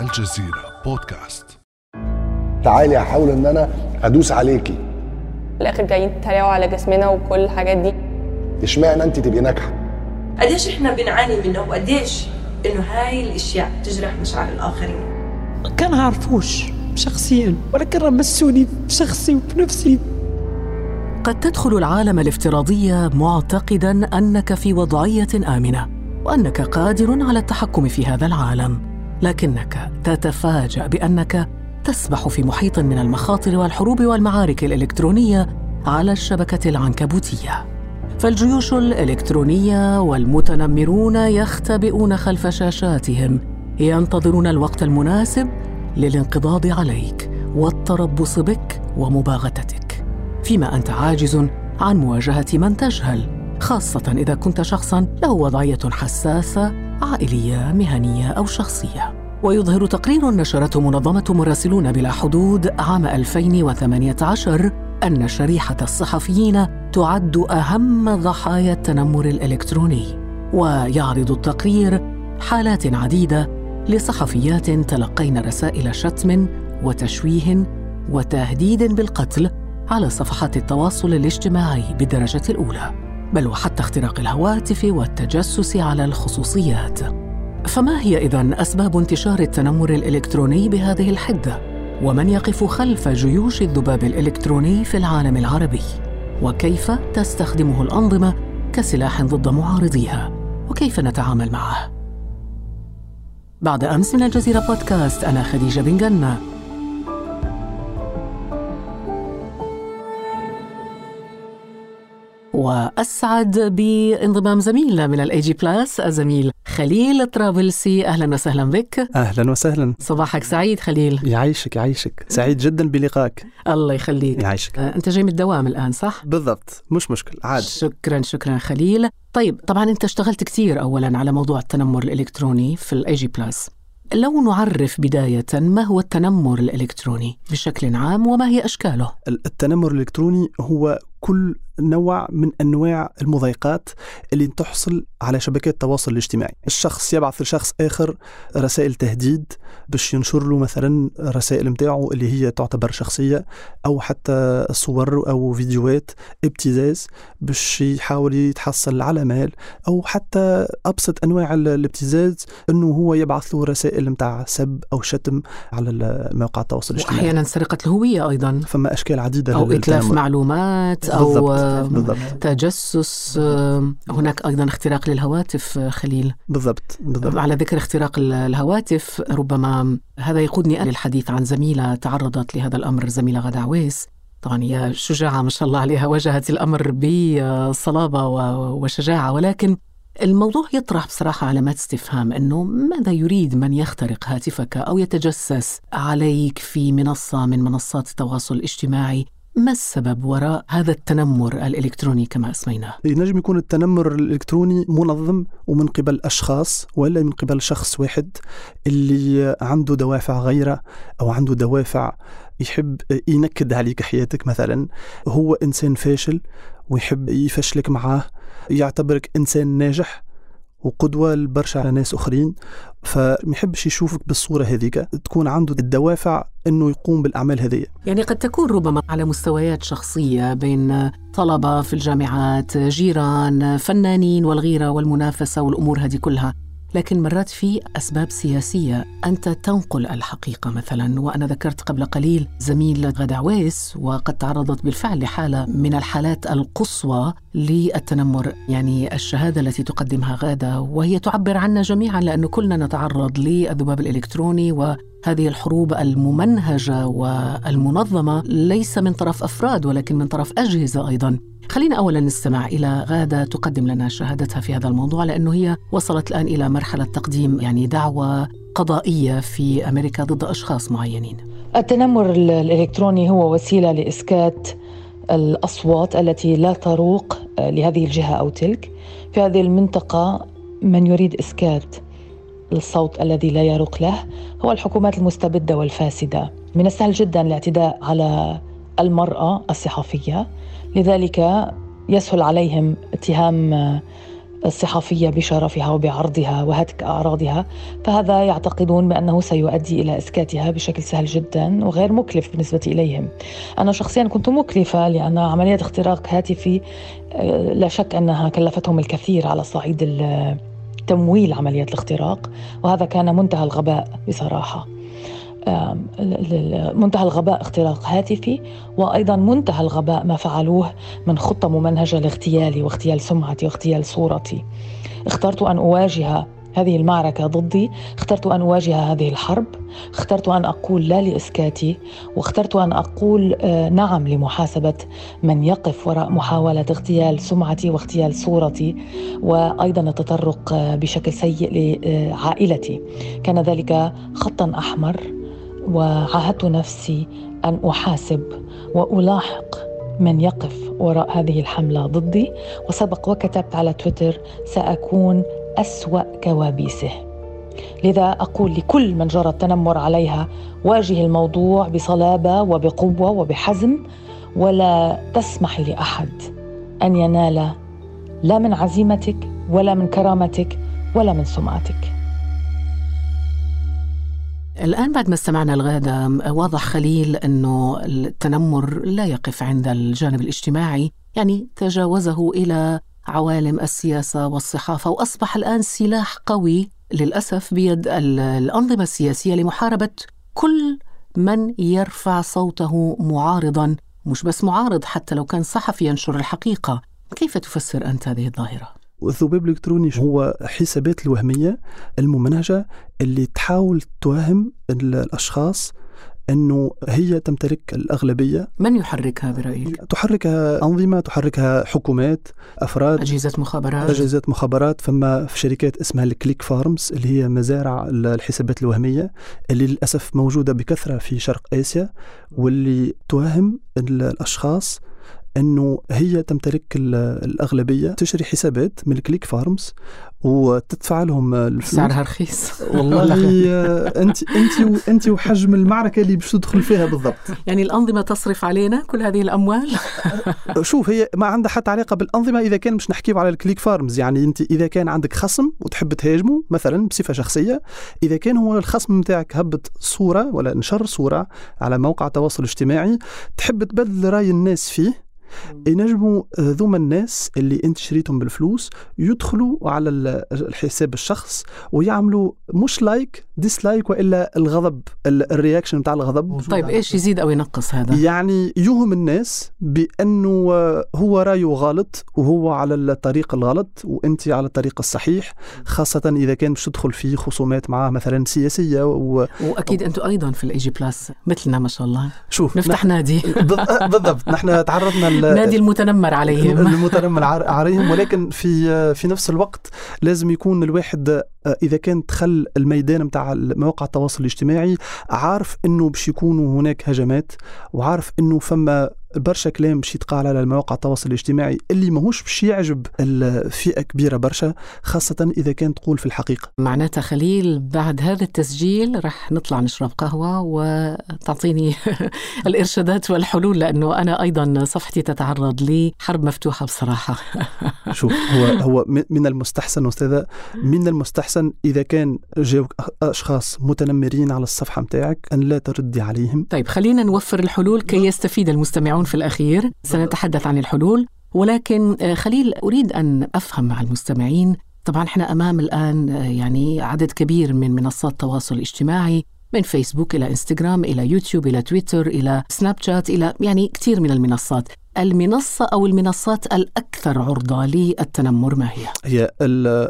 الجزيرة بودكاست. تعالي أحاول إن أنا أدوس عليكي. في الآخر جايين تتريقوا على جسمنا وكل الحاجات دي. إشمعنى أنت تبقي ناجحة؟ قديش إحنا بنعاني منه وقديش إنه هاي الأشياء تجرح مشاعر الآخرين؟ كان عارفوش شخصيا ولكن رمسوني بشخصي وبنفسي قد تدخل العالم الافتراضي معتقدا أنك في وضعية آمنة وأنك قادر على التحكم في هذا العالم. لكنك تتفاجأ بأنك تسبح في محيط من المخاطر والحروب والمعارك الإلكترونية على الشبكة العنكبوتية. فالجيوش الإلكترونية والمتنمرون يختبئون خلف شاشاتهم ينتظرون الوقت المناسب للانقضاض عليك والتربص بك ومباغتتك. فيما أنت عاجز عن مواجهة من تجهل خاصة إذا كنت شخصا له وضعية حساسة عائلية مهنية أو شخصية. ويظهر تقرير نشرته منظمة مراسلون بلا حدود عام 2018 أن شريحة الصحفيين تعد أهم ضحايا التنمر الإلكتروني. ويعرض التقرير حالات عديدة لصحفيات تلقين رسائل شتم وتشويه وتهديد بالقتل على صفحات التواصل الاجتماعي بالدرجة الأولى. بل وحتى اختراق الهواتف والتجسس على الخصوصيات. فما هي اذن أسباب انتشار التنمر الإلكتروني بهذه الحدة؟ ومن يقف خلف جيوش الذباب الإلكتروني في العالم العربي؟ وكيف تستخدمه الأنظمة كسلاح ضد معارضيها؟ وكيف نتعامل معه؟ بعد أمس من الجزيرة بودكاست أنا خديجة بن جنة. وأسعد بانضمام زميلنا من الاي جي بلاس الزميل خليل طرابلسي أهلا وسهلا بك. أهلا وسهلا. صباحك سعيد خليل؟ يعيشك يعيشك. سعيد جدا بلقائك الله يخليك. يعيشك. آه، أنت جاي من الدوام الآن صح؟ بالضبط. مش مشكل عادي. شكرا شكرا خليل. طيب طبعا أنت اشتغلت كثير اولا على موضوع التنمر الإلكتروني في الاي جي بلاس لو نعرف بداية ما هو التنمر الإلكتروني بشكل عام وما هي أشكاله؟ التنمر الإلكتروني هو كل نوع من أنواع المضايقات اللي تحصل على شبكات التواصل الاجتماعي، الشخص يبعث لشخص آخر رسائل تهديد باش ينشر له مثلا رسائل متاعه اللي هي تعتبر شخصية أو حتى صور أو فيديوهات ابتزاز باش يحاول يتحصل على مال أو حتى أبسط أنواع ال- الابتزاز إنه هو يبعث له رسائل متاع سب أو شتم على مواقع التواصل الاجتماعي. وأحيانا سرقة الهوية أيضا فما أشكال عديدة إتلاف للتنمر. معلومات أو بالضبط بالضبط. تجسس هناك أيضا اختراق للهواتف آه، خليل. بالضبط بالضبط. على ذكر اختراق ال- الهواتف ربما هذا يقودني للحديث عن زميلة تعرضت لهذا الأمر زميلة غدا عويس. طبعا هي شجاعة ما شاء الله عليها واجهت الأمر بصلابة وشجاعة ولكن الموضوع يطرح بصراحة علامات استفهام أنه ماذا يريد من يخترق هاتفك أو يتجسس عليك في منصة من منصات التواصل الاجتماعي؟ ما السبب وراء هذا التنمر الإلكتروني كما أسميناه؟ ينجم يكون التنمر الإلكتروني منظم ومن قبل أشخاص ولا من قبل شخص واحد اللي عنده دوافع غيره أو عنده دوافع يحب ينكد عليك حياتك مثلا هو إنسان فاشل ويحب يفشلك معاه يعتبرك إنسان ناجح وقدوة لبرشا ناس أخرين. فما يحبش يشوفك بالصورة هذيك تكون عنده الدوافع أنه يقوم بالأعمال هذه يعني قد تكون ربما على مستويات شخصية بين طلبة في الجامعات جيران فنانين والغيرة والمنافسة والأمور هذه كلها. لكن مرات في أسباب سياسية أنت تنقل الحقيقة مثلا وأنا ذكرت قبل قليل زميل غدا عويس وقد تعرضت بالفعل لحالة من الحالات القصوى للتنمر يعني الشهادة التي تقدمها غادة وهي تعبر عنا جميعا لأنه كلنا نتعرض للذباب الإلكتروني وهذه الحروب الممنهجة والمنظمة ليس من طرف أفراد ولكن من طرف أجهزة أيضا. خلينا أولا نستمع إلى غادة تقدم لنا شهادتها في هذا الموضوع لأنه هي وصلت الآن إلى مرحلة تقديم يعني دعوة قضائية في أمريكا ضد أشخاص معينين. التنمر ال- الإلكتروني هو وسيلة لإسكات الأصوات التي لا تروق آه، لهذه الجهة أو تلك. في هذه المنطقة من يريد إسكات الصوت الذي لا يروق له هو الحكومات المستبدة والفاسدة. من السهل جدا الاعتداء على المرأة الصحفية. لذلك يسهل عليهم اتهام الصحفية بشرفها وبعرضها وهتك أعراضها فهذا يعتقدون بأنه سيؤدي إلى إسكاتها بشكل سهل جدا وغير مكلف بالنسبة إليهم. أنا شخصيا كنت مكلفة لأن عملية اختراق هاتفي آه، لا شك أنها كلفتهم الكثير على صعيد تمويل عملية الاختراق وهذا كان منتهى الغباء بصراحة. منتهى الغباء اختراق هاتفي وأيضا منتهى الغباء ما فعلوه من خطة ممنهجه لاغتيالي واغتيال سمعتي واغتيال صورتي. اخترت أن أواجه هذه المعركة ضدي اخترت أن أواجه هذه الحرب اخترت أن أقول لا لإسكاتي واخترت أن أقول آه، نعم لمحاسبة من يقف وراء محاولة اغتيال سمعتي واغتيال صورتي وأيضا التطرق آه، بشكل سيء لعائلتي. كان ذلك خطا أحمر وعاهدت نفسي أن أحاسب وألاحق من يقف وراء هذه الحملة ضدي. وسبق وكتبت على تويتر سأكون أسوأ كوابيسه. لذا أقول لكل من جرى التنمر عليها واجه الموضوع بصلابة وبقوة وبحزم ولا تسمحي لأحد أن ينال لا من عزيمتك ولا من كرامتك ولا من سمعتك. الآن بعد ما استمعنا الغادة واضح خليل أنه التنمر لا يقف عند الجانب الاجتماعي يعني تجاوزه إلى عوالم السياسة والصحافة وأصبح الآن سلاح قوي للأسف بيد الأنظمة السياسية لمحاربة كل من يرفع صوته معارضا مش بس معارض حتى لو كان صحفي ينشر الحقيقة كيف تفسر أنت هذه الظاهرة؟ الذباب الإلكتروني هو حسابات الوهمية الممنهجة اللي تحاول توهم الأشخاص أنه هي تمتلك الأغلبية. من يحركها برأيك؟ تحركها أنظمة تحركها حكومات أفراد أجهزة مخابرات. أجهزة مخابرات فما في شركات اسمها ال click farms اللي هي مزارع الحسابات الوهمية اللي للأسف موجودة بكثرة في شرق آسيا واللي توهم الأشخاص إنه هي تمتلك الأغلبية تشتري حسابات من ال click farms وتدفع لهم الفلوس. سعرها رخيص. والله انت أنت أنت وحجم المعركة اللي باش تدخل فيها بالضبط. يعني الأنظمة تصرف علينا كل هذه الأموال؟ شوف هي ما عندها حتى علاقة بالأنظمة إذا كان مش نحكيو على ال click farms. يعني أنت إذا كان عندك خصم وتحب تهاجمه مثلا بصفة شخصية إذا كان هو الخصم نتاعك هبط صورة ولا نشر صورة على موقع التواصل الاجتماعي تحب تبدل رأي الناس فيه ينجموا ذوما الناس اللي انت شريتهم بالفلوس يدخلوا على الحساب الشخص ويعملوا مش like dislike وإلا الغضب ال reaction بتاع الغضب. طيب إيش يزيد أو ينقص هذا؟ يعني يوهم الناس بأنه هو رأيه غلط وهو على الطريق الغلط وأنت على الطريق الصحيح خاصة إذا كان مش تدخل في خصومات معاه مثلا سياسية و... وأكيد أنتم أيضا في الاي جي بلس مثلنا ما شاء الله. شوف نفتح نح... نادي. بالضبط نحن تعرضنا نادي المتنمر عليهم. المتنمر عليهم. ولكن في في نفس الوقت لازم يكون الواحد إذا كان دخل الميدان نتاع مواقع التواصل الاجتماعي عارف إنه باش يكونوا هناك هجمات وعارف إنه فما برشا كلام باش يتقال على المواقع التواصل الاجتماعي اللي ماهوش باش يعجب الفئة كبيرة برشا خاصة إذا كان تقول في الحقيقة. معناتها خليل بعد هذا التسجيل راح نطلع نشرب قهوة وتعطيني الإرشادات والحلول لأنه أنا أيضا صفحتي تتعرض لحرب مفتوحة بصراحة. شوف هو هو من المستحسن أستاذة من المستحسن إذا كان جاوك أشخاص متنمرين على الصفحة متاعك أن لا تردي عليهم. طيب خلينا نوفر الحلول كي يستفيد المستمعون في الأخير سنتحدث عن الحلول ولكن آه، خليل أريد أن أفهم مع المستمعين طبعا إحنا أمام الآن آه، يعني عدد كبير من منصات التواصل الاجتماعي من فيسبوك إلى إنستغرام إلى يوتيوب إلى تويتر إلى سناب شات إلى يعني كثير من المنصات. المنصة أو المنصات الأكثر عرضة للتنمر ما هي؟ هي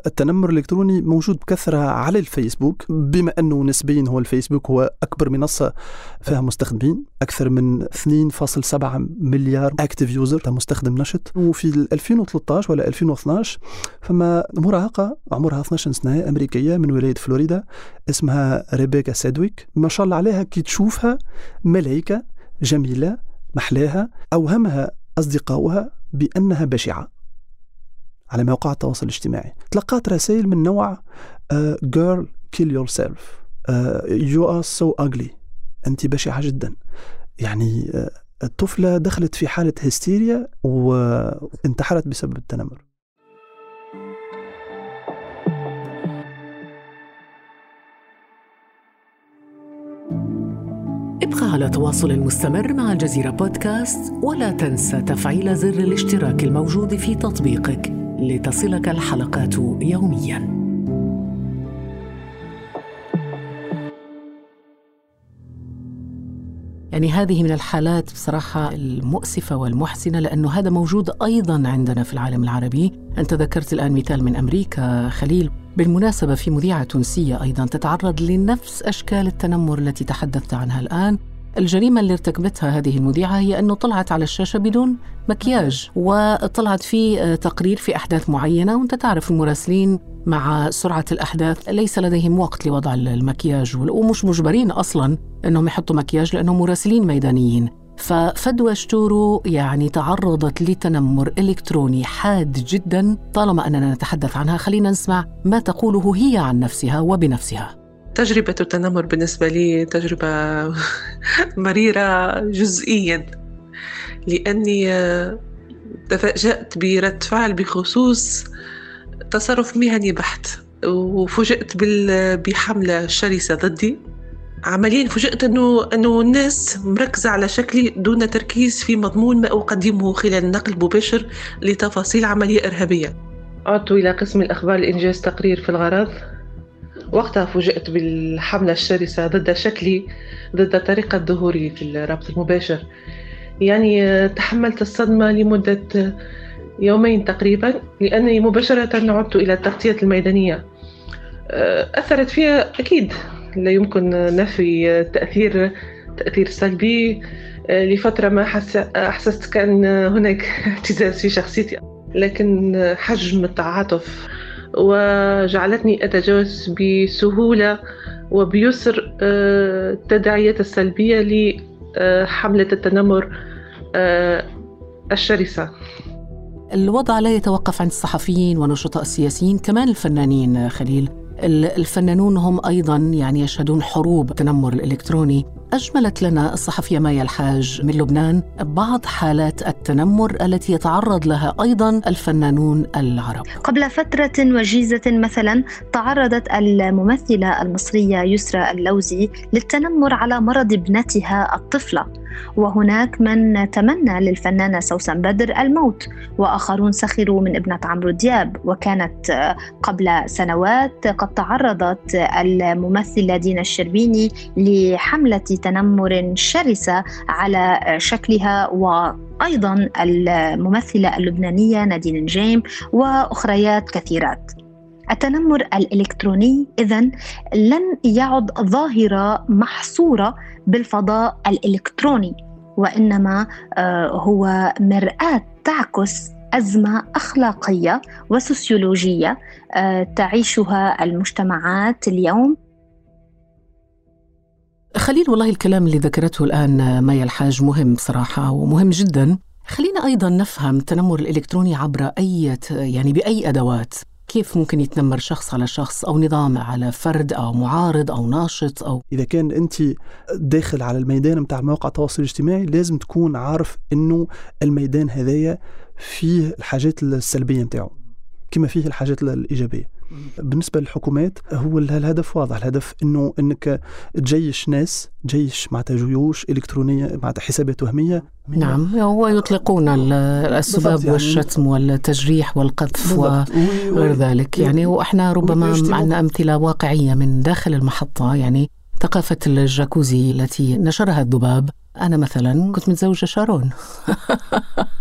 التنمر الإلكتروني موجود بكثرة على الفيسبوك بما أنه نسبيا هو الفيسبوك هو أكبر منصة فيها مستخدمين أكثر من 2.7 مليار active user مستخدم نشط وفي 2013 ولا 2012 فما مراهقة عمرها 12 سنة أمريكية من ولاية فلوريدا اسمها ريبيكا سيدويك ما شاء الله عليها كي تشوفها ملائكة جميلة محلاها أوهمها أصدقاؤها بأنها بشعة على مواقع التواصل الاجتماعي. تلقات رسائل من نوع uh, girl kill yourself. uh, you are so ugly. أنت بشعة جدا. يعني uh, الطفلة دخلت في حالة هستيريا وانتحرت بسبب التنمر. على تواصل مستمر مع الجزيرة بودكاست ولا تنسى تفعيل زر الاشتراك الموجود في تطبيقك لتصلك الحلقات يومياً. يعني هذه من الحالات بصراحة المؤسفة والمحزنة لأنه هذا موجود أيضا عندنا في العالم العربي. أنت ذكرت الآن مثال من أمريكا خليل. بالمناسبة في مذيعة تونسية أيضا تتعرض لنفس أشكال التنمر التي تحدثت عنها الآن. الجريمة اللي ارتكبتها هذه المذيعة هي أنه طلعت على الشاشة بدون مكياج وطلعت في تقرير في أحداث معينة وأنت تعرف المراسلين مع سرعة الأحداث ليس لديهم وقت لوضع المكياج ومش مجبرين أصلا أنهم يحطوا مكياج لأنهم مراسلين ميدانيين. ففدوى شتورو يعني تعرضت لتنمر إلكتروني حاد جدا طالما أننا نتحدث عنها خلينا نسمع ما تقوله هي عن نفسها وبنفسها. تجربة التنمر بالنسبة لي تجربة مريرة جزئيا لأني تفاجأت برد فعل بخصوص تصرف مهني بحت وفوجئت بحملة شرسة ضدي عمليا فوجئت أنه أنه الناس مركزة على شكلي دون تركيز في مضمون ما أقدمه خلال نقل مباشر لتفاصيل عملية إرهابية. عدت إلى قسم الأخبار لإنجاز تقرير في الغرض وقتها فوجئت بالحملة الشرسة ضد شكلي ضد طريقة ظهوري في الرابط المباشر. يعني تحملت الصدمة لمدة يومين تقريبا لأني مباشرة عدت إلى التغطية الميدانية. أثرت فيها أكيد. لا يمكن نفي تأثير تأثير سلبي لفترة ما أحسست كأن هناك اهتزاز في شخصيتي. لكن حجم التعاطف وجعلتني أتجاوز بسهولة وبيسر التداعيات السلبية لحملة التنمر الشرسة. الوضع لا يتوقف عند الصحفيين ونشطاء السياسيين كمان الفنانين خليل. الفنانون هم أيضا يعني يشهدون حروب التنمر الإلكتروني. أجملت لنا الصحفية مايا الحاج من لبنان بعض حالات التنمر التي يتعرض لها أيضا الفنانون العرب. قبل فترة وجيزة مثلا تعرضت الممثلة المصرية يسرى اللوزي للتنمر على مرض ابنتها الطفلة. وهناك من تمنى للفنانة سوسن بدر الموت وآخرون سخروا من ابنة عمرو دياب. وكانت قبل سنوات قد تعرضت الممثلة دينا الشربيني لحملة تنمر شرسة على شكلها وأيضا الممثلة اللبنانية نادين نجيم وأخريات كثيرات. التنمر الإلكتروني اذا لن يعد ظاهرة محصورة بالفضاء الإلكتروني وإنما هو مرآة تعكس أزمة أخلاقية وسوسيولوجية تعيشها المجتمعات اليوم خليل والله الكلام اللي ذكرته الآن مايا الحاج مهم بصراحة ومهم جدا. خلينا أيضا نفهم التنمر الإلكتروني عبر أي يعني بأي أدوات. كيف ممكن يتنمر شخص على شخص أو نظام على فرد أو معارض أو ناشط أو إذا كان أنت داخل على الميدان بتاع مواقع التواصل الاجتماعي لازم تكون عارف إنه الميدان هذايا فيه الحاجات السلبية بتاعه كما فيه الحاجات الإيجابية. بالنسبة للحكومات هو الهدف واضح. الهدف إنه إنك تجيش ناس تجيش معناتها جيوش إلكترونية معناتها حسابات وهمية. نعم ويطلقون السباب يعني والشتم والتجريح والقذف وغير ذلك. يعني وإحنا ربما عندنا أمثلة واقعية من داخل المحطة. يعني ثقافة الجاكوزي التي نشرها الذباب. أنا مثلا كنت متزوجة شارون.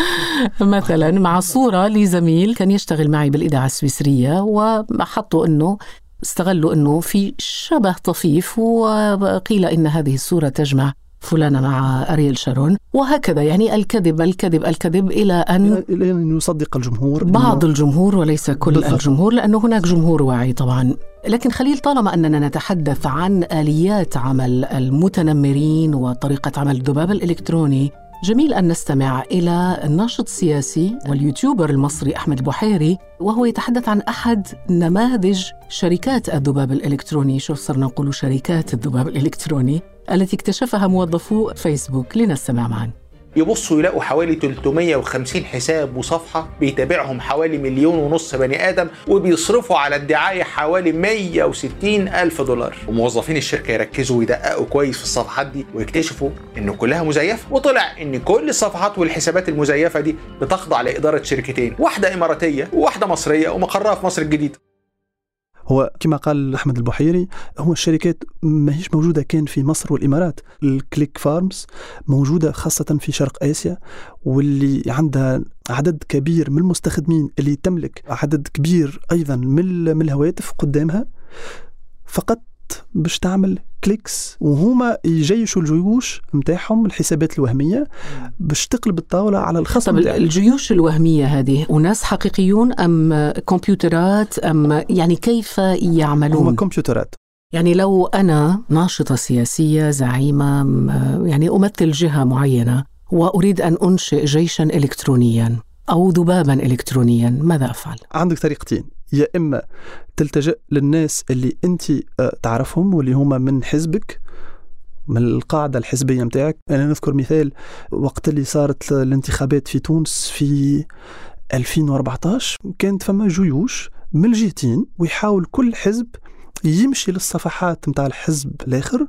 مثلا مع صورة لزميل كان يشتغل معي بالإذاعة السويسرية وحطوا أنه استغلوا أنه في شبه طفيف وقيل إن هذه الصورة تجمع فلانة مع أريل شارون وهكذا يعني الكذب الكذب الكذب إلى أن إلى أن يصدق الجمهور بعض الجمهور وليس كل بالضبط. الجمهور لأنه هناك جمهور واعي طبعا لكن خليل طالما أننا نتحدث عن آليات عمل المتنمرين وطريقة عمل الذباب الإلكتروني جميل أن نستمع إلى الناشط السياسي واليوتيوبر المصري أحمد بحيري وهو يتحدث عن أحد نماذج شركات الذباب الإلكتروني. شوف صرنا نقول شركات الذباب الإلكتروني؟ التي اكتشفها موظفو فيسبوك. لنستمع معا. يبصوا يلاقوا حوالي 350 حساب وصفحة بيتابعهم حوالي مليون ونص بني آدم وبيصرفوا على الدعاية حوالي 160 ألف دولار. وموظفين الشركة يركزوا ويدققوا كويس في الصفحات دي ويكتشفوا إن كلها مزيفة. وطلع إن كل الصفحات والحسابات المزيفة دي بتخضع لإدارة شركتين واحدة إماراتية وواحدة مصرية ومقرها في مصر الجديدة. هو كما قال أحمد البحيري هو الشركات ما هيش موجودة كان في مصر والإمارات. الكليك فارمز موجودة خاصة في شرق آسيا واللي عندها عدد كبير من المستخدمين اللي تملك عدد كبير أيضا من الهواتف قدامها. فقط باش تعمل كليكس وهما يجيشوا الجيوش نتاعهم الحسابات الوهمية باش تقلب الطاولة على الخصم طب الجيوش الوهمية هذه وناس حقيقيون أم كمبيوترات أم يعني كيف يعملون؟ هما كمبيوترات يعني لو أنا ناشطة سياسية زعيمة يعني أمثل جهة معينة وأريد أن أنشئ جيشا الكترونيا أو ذبابا الكترونيا ماذا أفعل؟ عندك طريقتين يا إما تلتجئ للناس اللي أنت تعرفهم واللي هما من حزبك من القاعدة الحزبية متاعك. أنا نذكر مثال وقت اللي صارت الانتخابات في تونس في 2014 كانت فما جيوش من الجهتين ويحاول كل حزب يمشي للصفحات متاع الحزب الآخر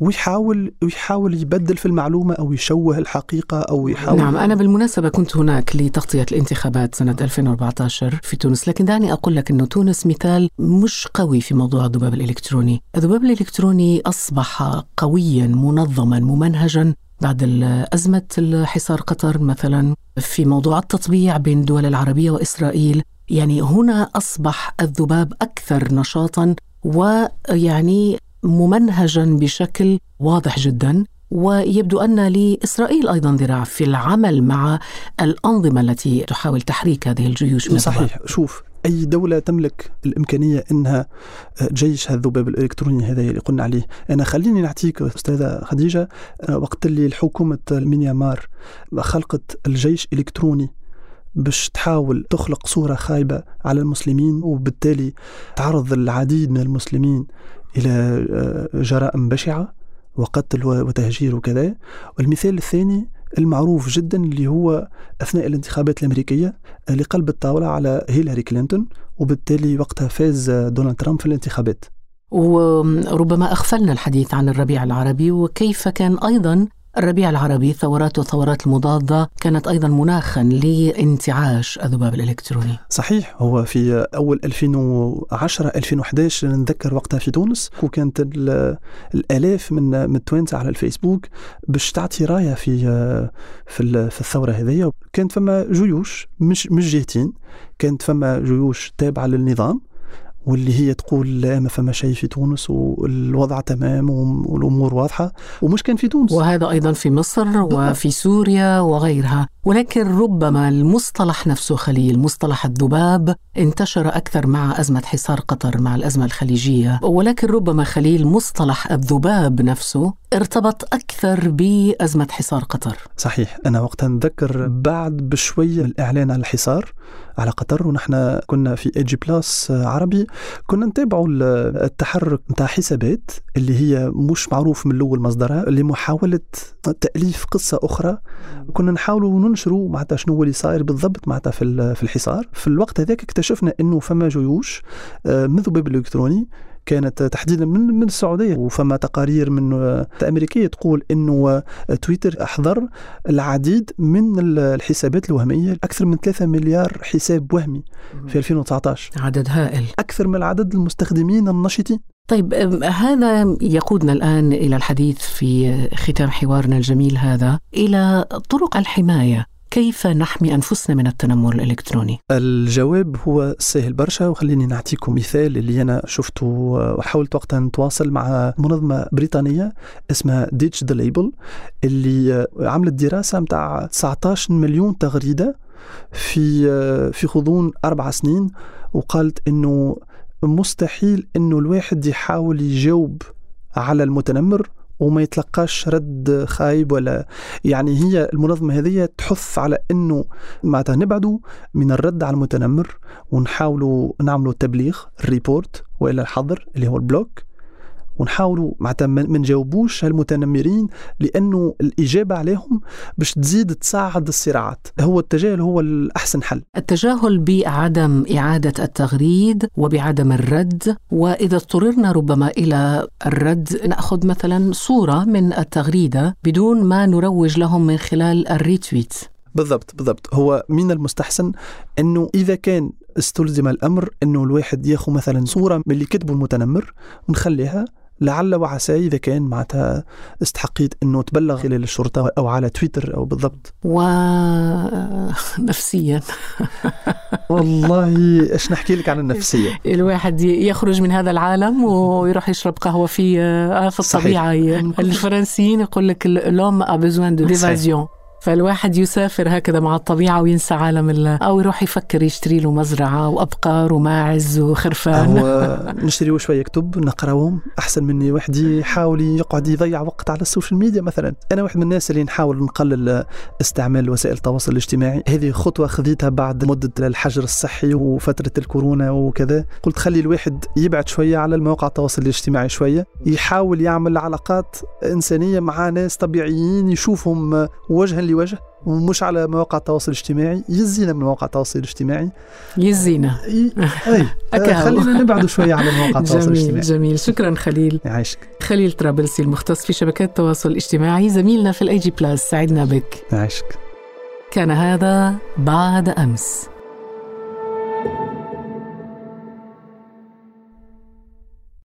ويحاول ويحاول يبدل في المعلومة أو يشوه الحقيقة أو يحاول نعم أنا بالمناسبة كنت هناك لتغطية الانتخابات سنة 2014 في تونس لكن دعني أقول لك إنه تونس مثال مش قوي في موضوع الذباب الإلكتروني. الذباب الإلكتروني أصبح قويا منظما ممنهجا بعد أزمة حصار قطر مثلا في موضوع التطبيع بين الدول العربية وإسرائيل. يعني هنا أصبح الذباب أكثر نشاطا ويعني ممنهجا بشكل واضح جدا. ويبدو أن لإسرائيل أيضا ذراع في العمل مع الأنظمة التي تحاول تحريك هذه الجيوش صحيح. شوف أي دولة تملك الإمكانية إنها جيش الذباب الإلكتروني هذا اللي قلنا عليه؟ أنا خليني نعطيك أستاذة خديجة وقت اللي الحكومة الميانمار خلقت الجيش الالكتروني باش تحاول تخلق صورة خايبة على المسلمين وبالتالي تعرض العديد من المسلمين إلى جرائم بشعة وقتل وتهجير وكذا. والمثال الثاني المعروف جدا اللي هو أثناء الانتخابات الأمريكية اللي قلب الطاولة على هيلاري كلينتون وبالتالي وقتها فاز دونالد ترامب في الانتخابات. وربما أغفلنا الحديث عن الربيع العربي وكيف كان أيضا الربيع العربي ثورات والثورات المضادة كانت أيضا مناخا لانتعاش الذباب الإلكتروني. صحيح هو في أول 2010 2011 نتذكر وقتها في تونس وكانت الآلاف من من التوانسة على الفيسبوك باش تعطي راية في في, الثورة هذه. كانت فما جيوش مش مش جهتين كانت فما جيوش تابعة للنظام واللي هي تقول لا ما فما شيء في تونس والوضع تمام والأمور واضحة ومش كان في تونس. وهذا أيضا في مصر وفي سوريا وغيرها. ولكن ربما المصطلح نفسه خليل مصطلح الذباب انتشر أكثر مع أزمة حصار قطر مع الأزمة الخليجية. ولكن ربما خليل مصطلح الذباب نفسه ارتبط أكثر بأزمة حصار قطر. صحيح. أنا وقتها نتذكر بعد بشوية الإعلان على الحصار على قطر ونحن كنا في اي جي بلاس عربي. كنا نتابعوا التحرك نتاع حسابات اللي هي مش معروف من الأول مصدرها لمحاوله تأليف قصة أخرى. كنا نحاولوا ننشروا معناتها شنو اللي صاير بالضبط معناتها في الحصار. في الوقت هذاك اكتشفنا إنه فما جيوش من ذباب الالكتروني كانت تحديدا من من السعودية. وفما تقارير من أمريكية تقول إنه تويتر أحضر العديد من الحسابات الوهمية أكثر من 3 مليار حساب وهمي في 2019 عدد هائل. أكثر من عدد المستخدمين النشطين. طيب هذا يقودنا الآن إلى الحديث في ختام حوارنا الجميل هذا إلى طرق الحماية. كيف نحمي أنفسنا من التنمر الإلكتروني؟ الجواب هو سهل برشا وخليني نعطيكم مثال اللي أنا شفته وحاولت وقتها نتواصل مع منظمة بريطانية اسمها ذا ليبل اللي عملت دراسة متاع 19 مليون تغريدة في في غضون أربع سنين وقالت إنه مستحيل إنه الواحد يحاول يجاوب على المتنمر وما يتلقاش رد خايب ولا يعني هي المنظمة هذه تحث على إنه معناتها نبعدوا من الرد على المتنمر ونحاولوا نعملوا تبليغ ال report والا الحظر اللي هو ال block. ونحاولوا معناتها ما نجاوبوش هالمتنمرين لأنه الإجابة عليهم باش تزيد تساعد الصراعات. هو التجاهل هو الأحسن حل. التجاهل بعدم إعادة التغريد وبعدم الرد وإذا اضطررنا ربما إلى الرد نأخذ مثلا صورة من التغريدة بدون ما نروج لهم من خلال ال retweet. بالضبط بالضبط. هو من المستحسن إنه إذا كان استلزم الأمر إنه الواحد ياخذ مثلا صورة من اللي كتبه المتنمر ونخليها لعل وعسى إذا كان معناتها استحقيت إنه تبلغ إلى الشرطة أو على تويتر أو بالضبط. ونفسيا والله إيش نحكي لك عن النفسية؟ الواحد يخرج من هذا العالم ويروح يشرب قهوة في آه، في الطبيعة. الفرنسيين يقول لك l'homme a besoin d'évasion فالواحد يسافر هكذا مع الطبيعة وينسى عالم ال... أو يروح يفكر يشتري له مزرعة وأبقار وماعز وخرفان. هو نشتري شوية كتب نقرأهم. أحسن مني واحد يحاول يقعد يضيع وقت على السوشيال ميديا مثلا. أنا واحد من الناس اللي نحاول نقلل استعمال وسائل التواصل الاجتماعي. هذه خطوة خذيتها بعد مدة الحجر الصحي وفترة الكورونا وكذا. قلت خلي الواحد يبعد شوية على المواقع التواصل الاجتماعي شوية. يحاول يعمل علاقات إنسانية مع ناس طبيعيين يشوفهم وجها لوجه ومش على مواقع التواصل الاجتماعي يزينا من مواقع التواصل الاجتماعي. يزينا إي أكاو. خلينا نبعد شوية على مواقع التواصل جميل الاجتماعي. جميل. شكرا خليل. يعيشك. خليل طرابلسي المختص في شبكات التواصل الاجتماعي. زميلنا في الاي جي بلس سعدنا بك. يعيشك. كان هذا بعد أمس.